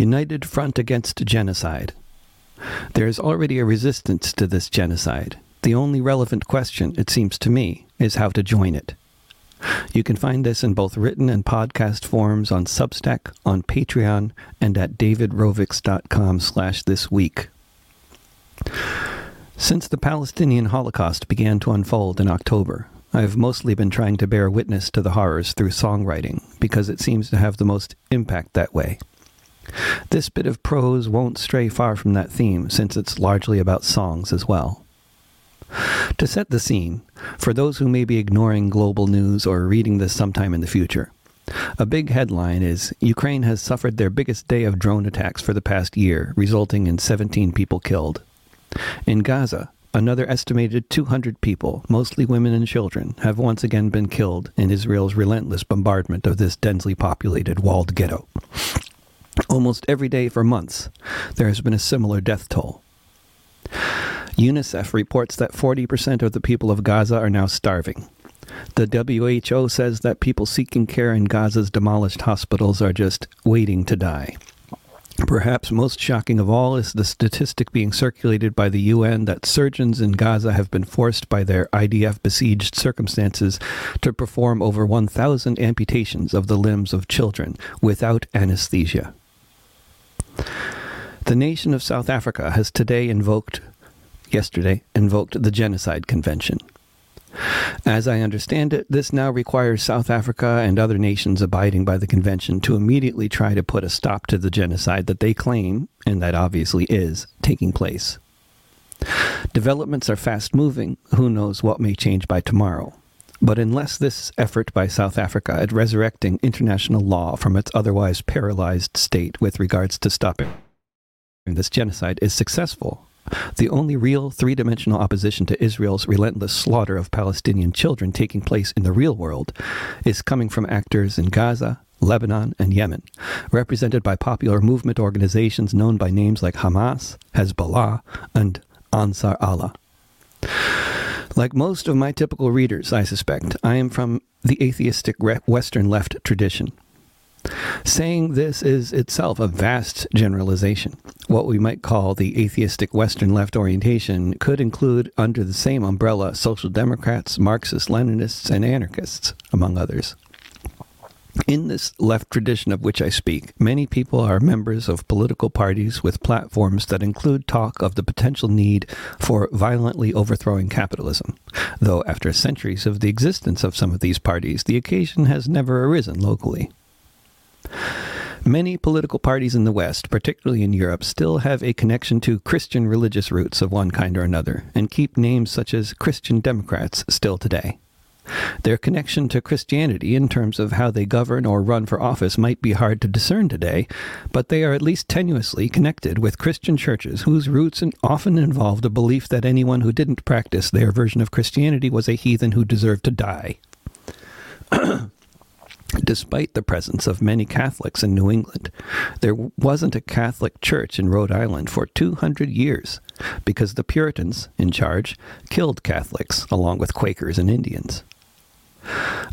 United Front Against Genocide. There is already a resistance to this genocide. The only relevant question, it seems to me, is how to join it. You can find this in both written and podcast forms on Substack, on Patreon, and at davidrovics.com slash this week. Since the Palestinian Holocaust began to unfold in October, I've mostly been trying to bear witness to the horrors through songwriting because it seems to have the most impact that way. This bit of prose won't stray far from that theme since it's largely about songs as well. To set the scene, for those who may be ignoring global news or reading this sometime in the future, a big headline is Ukraine has suffered their biggest day of drone attacks for the past year, resulting in 17 people killed. In Gaza, another estimated 200 people, mostly women and children, have once again been killed in Israel's relentless bombardment of this densely populated walled ghetto. Almost every day for months, there has been a similar death toll. UNICEF reports that 40% of the people of Gaza are now starving. The WHO says that people seeking care in Gaza's demolished hospitals are just waiting to die. Perhaps most shocking of all is the statistic being circulated by the UN that surgeons in Gaza have been forced by their IDF besieged circumstances to perform over 1,000 amputations of the limbs of children without anesthesia. The nation of South Africa has today invoked, yesterday, invoked the Genocide Convention. As I understand it, this now requires South Africa and other nations abiding by the convention to immediately try to put a stop to the genocide that they claim, and that obviously is, taking place. Developments are fast moving. Who knows what may change by tomorrow? But unless this effort by South Africa at resurrecting international law from its otherwise paralyzed state with regards to stopping this genocide is successful, the only real three dimensional opposition to Israel's relentless slaughter of Palestinian children taking place in the real world is coming from actors in Gaza, Lebanon, and Yemen, represented by popular movement organizations known by names like Hamas, Hezbollah, and Ansar Allah. Like most of my typical readers, I suspect, I am from the atheistic Western left tradition. Saying this is itself a vast generalization. What we might call the atheistic Western left orientation could include, under the same umbrella, social democrats, Marxist Leninists, and anarchists, among others. In this left tradition of which I speak, many people are members of political parties with platforms that include talk of the potential need for violently overthrowing capitalism. Though, after centuries of the existence of some of these parties, the occasion has never arisen locally. Many political parties in the West, particularly in Europe, still have a connection to Christian religious roots of one kind or another, and keep names such as Christian Democrats still today. Their connection to Christianity in terms of how they govern or run for office might be hard to discern today, but they are at least tenuously connected with Christian churches whose roots often involved a belief that anyone who didn't practice their version of Christianity was a heathen who deserved to die. Despite the presence of many Catholics in New England, there wasn't a Catholic church in Rhode Island for 200 years because the Puritans in charge killed Catholics along with Quakers and Indians.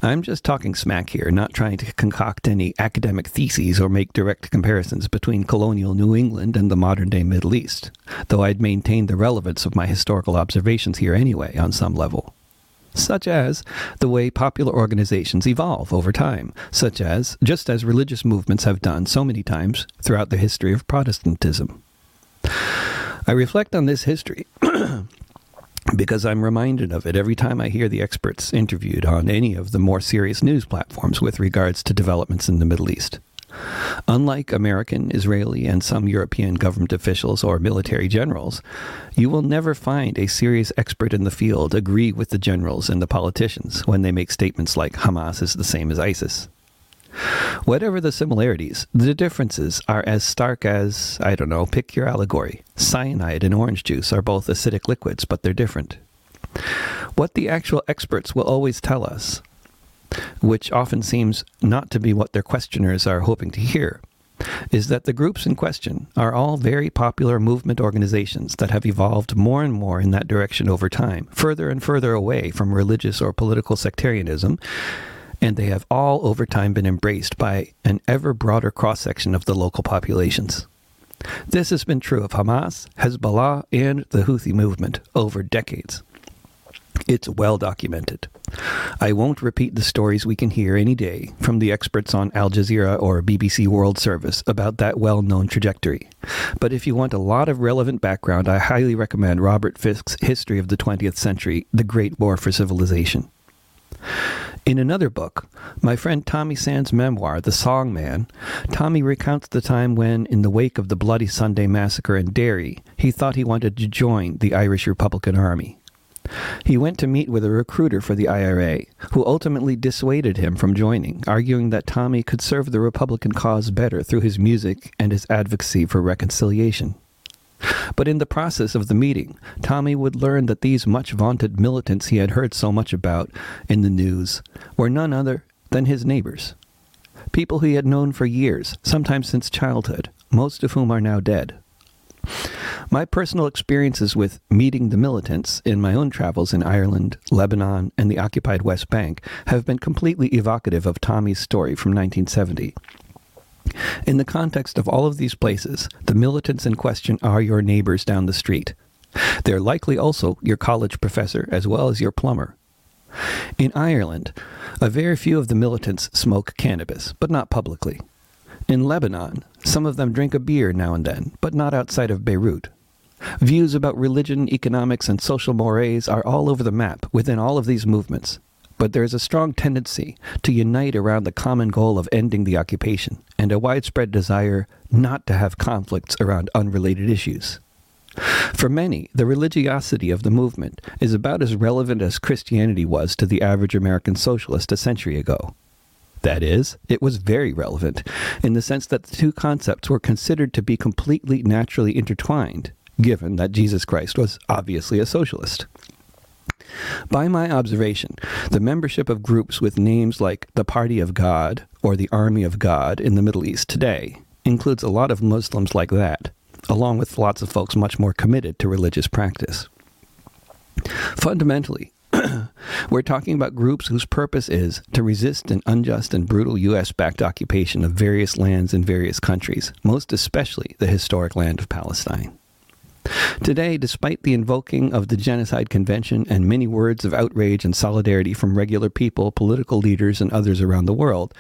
I'm just talking smack here, not trying to concoct any academic theses or make direct comparisons between colonial New England and the modern day Middle East, though I'd maintain the relevance of my historical observations here anyway, on some level such as the way popular organizations evolve over time, such as just as religious movements have done so many times throughout the history of Protestantism. I reflect on this history because I'm reminded of it every time I hear the experts interviewed on any of the more serious news platforms with regards to developments in the Middle East. Unlike American, Israeli, and some European government officials or military generals, you will never find a serious expert in the field agree with the generals and the politicians when they make statements like Hamas is the same as ISIS. Whatever the similarities, the differences are as stark as, I don't know, pick your allegory. Cyanide and orange juice are both acidic liquids, but they're different. What the actual experts will always tell us which often seems not to be what their questioners are hoping to hear, is that the groups in question are all very popular movement organizations that have evolved more and more in that direction over time, further and further away from religious or political sectarianism, and they have all over time been embraced by an ever broader cross section of the local populations. This has been true of Hamas, Hezbollah, and the Houthi movement over decades. It's well documented. I won't repeat the stories we can hear any day from the experts on Al Jazeera or BBC World Service about that well known trajectory. But if you want a lot of relevant background, I highly recommend Robert Fisk's History of the 20th Century The Great War for Civilization. In another book, my friend Tommy Sands' memoir, The Song Man, Tommy recounts the time when, in the wake of the Bloody Sunday massacre in Derry, he thought he wanted to join the Irish Republican Army. He went to meet with a recruiter for the IRA, who ultimately dissuaded him from joining, arguing that Tommy could serve the Republican cause better through his music and his advocacy for reconciliation. But in the process of the meeting, Tommy would learn that these much vaunted militants he had heard so much about in the news were none other than his neighbors. People he had known for years, sometimes since childhood, most of whom are now dead. My personal experiences with meeting the militants in my own travels in Ireland, Lebanon, and the occupied West Bank have been completely evocative of Tommy's story from 1970. In the context of all of these places, the militants in question are your neighbors down the street. They're likely also your college professor as well as your plumber. In Ireland, a very few of the militants smoke cannabis, but not publicly. In Lebanon, some of them drink a beer now and then, but not outside of Beirut. Views about religion, economics, and social mores are all over the map within all of these movements, but there is a strong tendency to unite around the common goal of ending the occupation and a widespread desire not to have conflicts around unrelated issues. For many, the religiosity of the movement is about as relevant as Christianity was to the average American socialist a century ago. That is, it was very relevant in the sense that the two concepts were considered to be completely naturally intertwined given that Jesus Christ was obviously a socialist. By my observation, the membership of groups with names like the Party of God or the Army of God in the Middle East today includes a lot of Muslims like that, along with lots of folks much more committed to religious practice. Fundamentally, we're talking about groups whose purpose is to resist an unjust and brutal U.S. backed occupation of various lands in various countries, most especially the historic land of Palestine. Today, despite the invoking of the Genocide Convention and many words of outrage and solidarity from regular people, political leaders, and others around the world,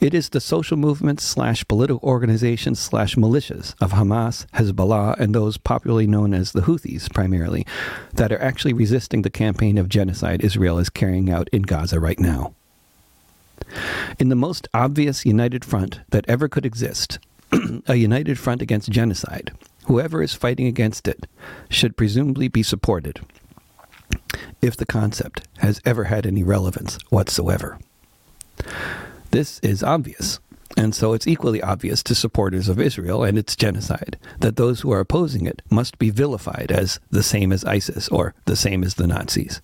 it is the social movements slash political organizations slash militias of Hamas, Hezbollah, and those popularly known as the Houthis primarily that are actually resisting the campaign of genocide Israel is carrying out in Gaza right now. In the most obvious united front that ever could exist, a united front against genocide, Whoever is fighting against it should presumably be supported, if the concept has ever had any relevance whatsoever. This is obvious, and so it's equally obvious to supporters of Israel and its genocide that those who are opposing it must be vilified as the same as ISIS or the same as the Nazis.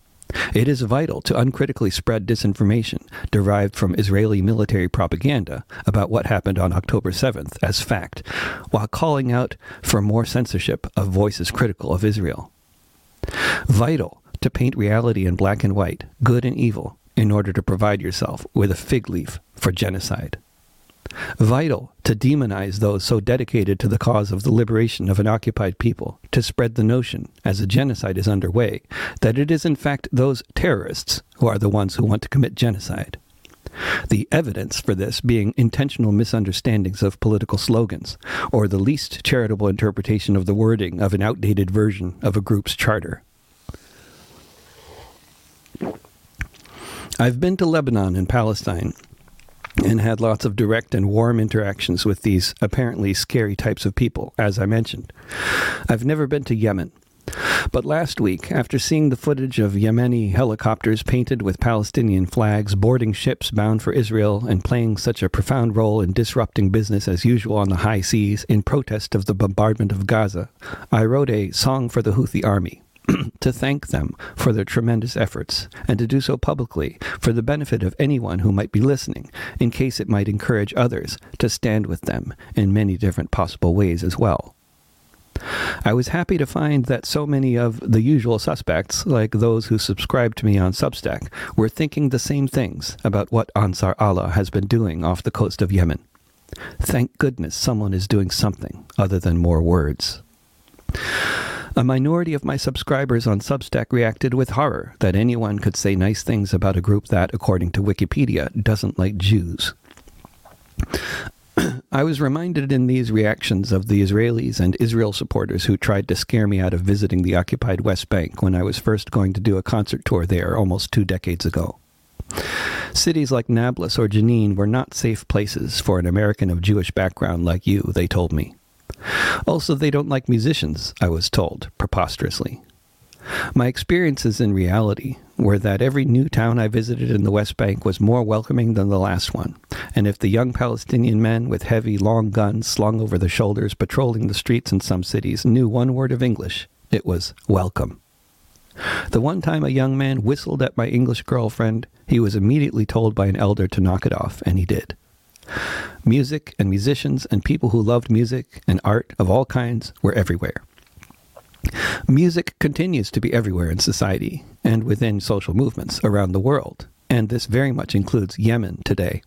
It is vital to uncritically spread disinformation derived from Israeli military propaganda about what happened on October 7th as fact, while calling out for more censorship of voices critical of Israel. Vital to paint reality in black and white, good and evil, in order to provide yourself with a fig leaf for genocide vital to demonize those so dedicated to the cause of the liberation of an occupied people, to spread the notion, as a genocide is underway, that it is in fact those terrorists who are the ones who want to commit genocide. The evidence for this being intentional misunderstandings of political slogans, or the least charitable interpretation of the wording of an outdated version of a group's charter. I've been to Lebanon and Palestine and had lots of direct and warm interactions with these apparently scary types of people, as I mentioned. I've never been to Yemen. But last week, after seeing the footage of Yemeni helicopters painted with Palestinian flags boarding ships bound for Israel and playing such a profound role in disrupting business as usual on the high seas in protest of the bombardment of Gaza, I wrote a Song for the Houthi Army, to thank them for their tremendous efforts, and to do so publicly for the benefit of anyone who might be listening, in case it might encourage others to stand with them in many different possible ways as well. I was happy to find that so many of the usual suspects, like those who subscribe to me on Substack, were thinking the same things about what Ansar Allah has been doing off the coast of Yemen. Thank goodness someone is doing something other than more words. A minority of my subscribers on Substack reacted with horror that anyone could say nice things about a group that, according to Wikipedia, doesn't like Jews. I was reminded in these reactions of the Israelis and Israel supporters who tried to scare me out of visiting the occupied West Bank when I was first going to do a concert tour there almost two decades ago. Cities like Nablus or Jenin were not safe places for an American of Jewish background like you, they told me. Also, they don't like musicians, I was told, preposterously. My experiences in reality were that every new town I visited in the West Bank was more welcoming than the last one, and if the young Palestinian men with heavy, long guns slung over their shoulders patrolling the streets in some cities knew one word of English, it was welcome. The one time a young man whistled at my English girlfriend, he was immediately told by an elder to knock it off, and he did. Music and musicians and people who loved music and art of all kinds were everywhere. Music continues to be everywhere in society and within social movements around the world, and this very much includes Yemen today.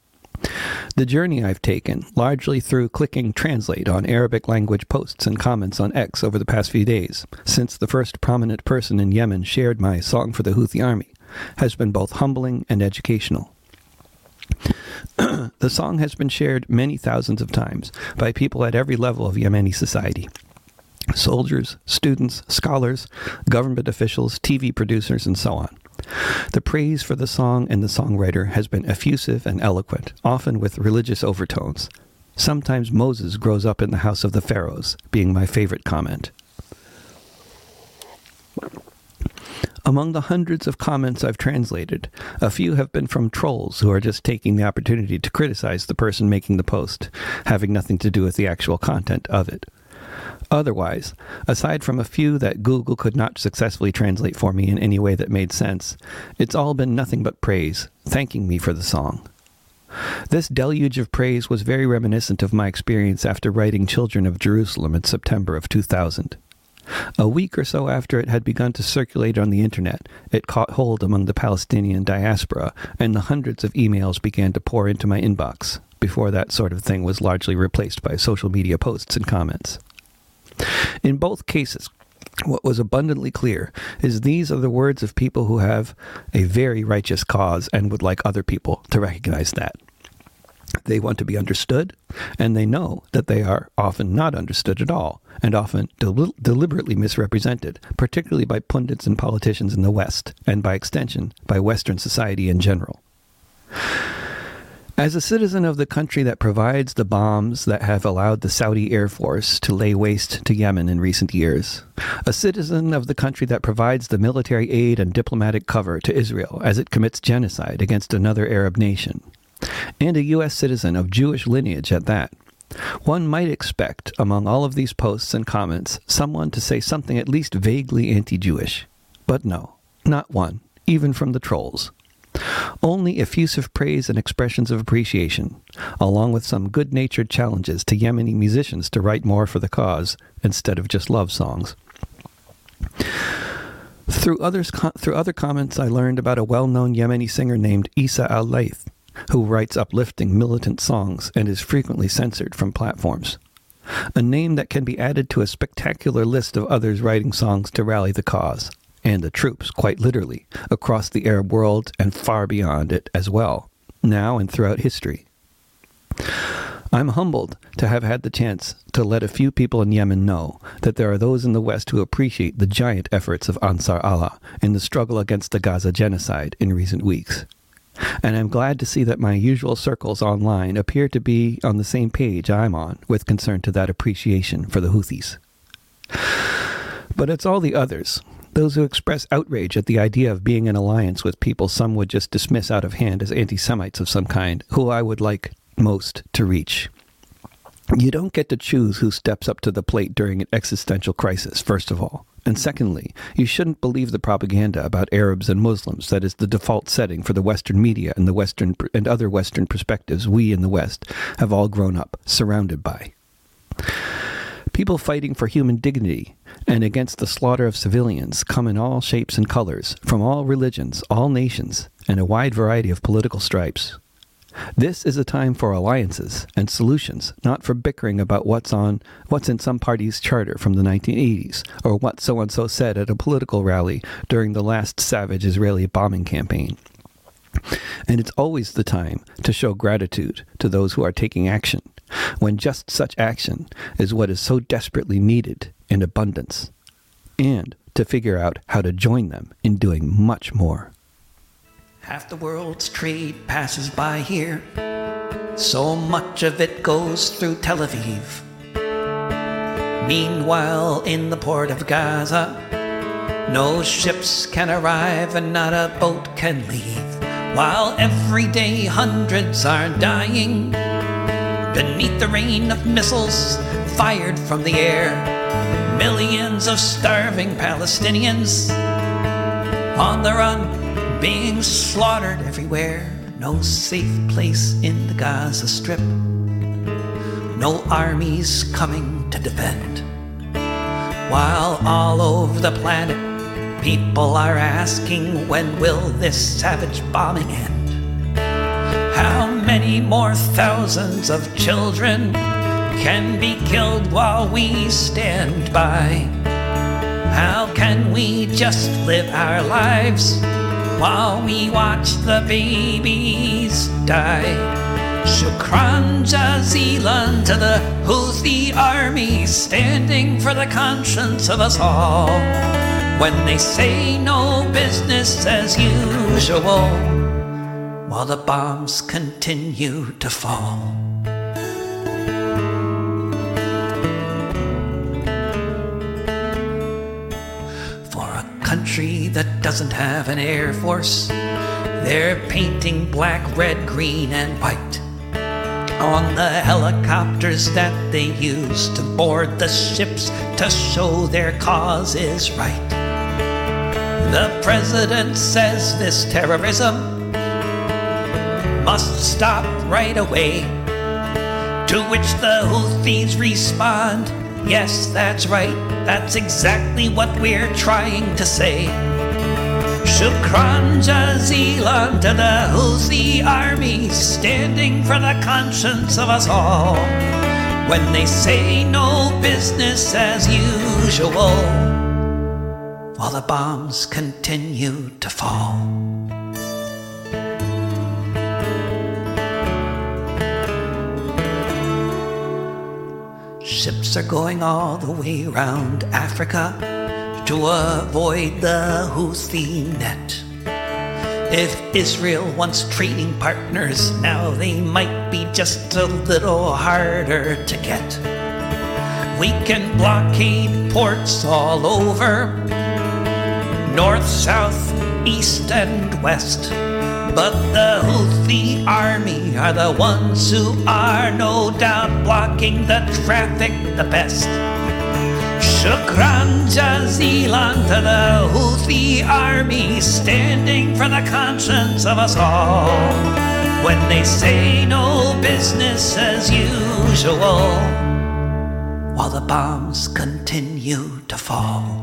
The journey I've taken, largely through clicking translate on Arabic language posts and comments on X over the past few days, since the first prominent person in Yemen shared my Song for the Houthi Army, has been both humbling and educational. the song has been shared many thousands of times by people at every level of Yemeni society soldiers, students, scholars, government officials, TV producers, and so on. The praise for the song and the songwriter has been effusive and eloquent, often with religious overtones. Sometimes Moses grows up in the house of the pharaohs, being my favorite comment. Among the hundreds of comments I've translated, a few have been from trolls who are just taking the opportunity to criticize the person making the post, having nothing to do with the actual content of it. Otherwise, aside from a few that Google could not successfully translate for me in any way that made sense, it's all been nothing but praise, thanking me for the song. This deluge of praise was very reminiscent of my experience after writing Children of Jerusalem in September of 2000. A week or so after it had begun to circulate on the internet, it caught hold among the Palestinian diaspora, and the hundreds of emails began to pour into my inbox, before that sort of thing was largely replaced by social media posts and comments. In both cases, what was abundantly clear is these are the words of people who have a very righteous cause and would like other people to recognize that. They want to be understood, and they know that they are often not understood at all, and often del- deliberately misrepresented, particularly by pundits and politicians in the West, and by extension, by Western society in general. As a citizen of the country that provides the bombs that have allowed the Saudi Air Force to lay waste to Yemen in recent years, a citizen of the country that provides the military aid and diplomatic cover to Israel as it commits genocide against another Arab nation, and a U.S. citizen of Jewish lineage at that, one might expect, among all of these posts and comments, someone to say something at least vaguely anti Jewish. But no, not one, even from the trolls. Only effusive praise and expressions of appreciation, along with some good natured challenges to Yemeni musicians to write more for the cause instead of just love songs. Through, others, through other comments, I learned about a well known Yemeni singer named Isa al Laith, who writes uplifting militant songs and is frequently censored from platforms. A name that can be added to a spectacular list of others writing songs to rally the cause and the troops, quite literally, across the Arab world and far beyond it as well, now and throughout history. I'm humbled to have had the chance to let a few people in Yemen know that there are those in the West who appreciate the giant efforts of Ansar Allah in the struggle against the Gaza genocide in recent weeks. And I'm glad to see that my usual circles online appear to be on the same page I'm on with concern to that appreciation for the Houthis. But it's all the others those who express outrage at the idea of being in alliance with people some would just dismiss out of hand as anti Semites of some kind, who I would like most to reach. You don't get to choose who steps up to the plate during an existential crisis, first of all. And hmm. secondly, you shouldn't believe the propaganda about Arabs and Muslims that is the default setting for the Western media and the Western and other Western perspectives we in the West have all grown up surrounded by. People fighting for human dignity and against the slaughter of civilians come in all shapes and colors, from all religions, all nations, and a wide variety of political stripes. This is a time for alliances and solutions, not for bickering about what's on what's in some party's charter from the 1980s or what so and so said at a political rally during the last savage Israeli bombing campaign. And it's always the time to show gratitude to those who are taking action, when just such action is what is so desperately needed in abundance, and to figure out how to join them in doing much more. Half the world's trade passes by here. So much of it goes through Tel Aviv. Meanwhile, in the port of Gaza, no ships can arrive and not a boat can leave. While every day hundreds are dying beneath the rain of missiles fired from the air. Millions of starving Palestinians on the run being slaughtered everywhere. No safe place in the Gaza Strip. No armies coming to defend. While all over the planet, people are asking when will this savage bombing end? How many more thousands of children can be killed while we stand by? How can we just live our lives? While we watch the babies die. Shukran Jazilan to the Houthi army standing for the conscience of us all. When they say no business as usual, while the bombs continue to fall. Country that doesn't have an air force. They're painting black, red, green, and white on the helicopters that they use to board the ships to show their cause is right. The president says this terrorism must stop right away. To which the Houthis respond, Yes, that's right. That's exactly what we're trying to say. Shukran Jazilan to the Houthi army standing for the conscience of us all. When they say no business as usual, while the bombs continue to fall. Ships are going all the way round Africa to avoid the Houthi net. If Israel wants trading partners, now they might be just a little harder to get. We can blockade ports all over, north, south, east, and west. But the Houthi army are the ones who are no doubt blocking the traffic the best. Shukran Jazilan to the Houthi army standing for the conscience of us all. When they say no business as usual, while the bombs continue to fall.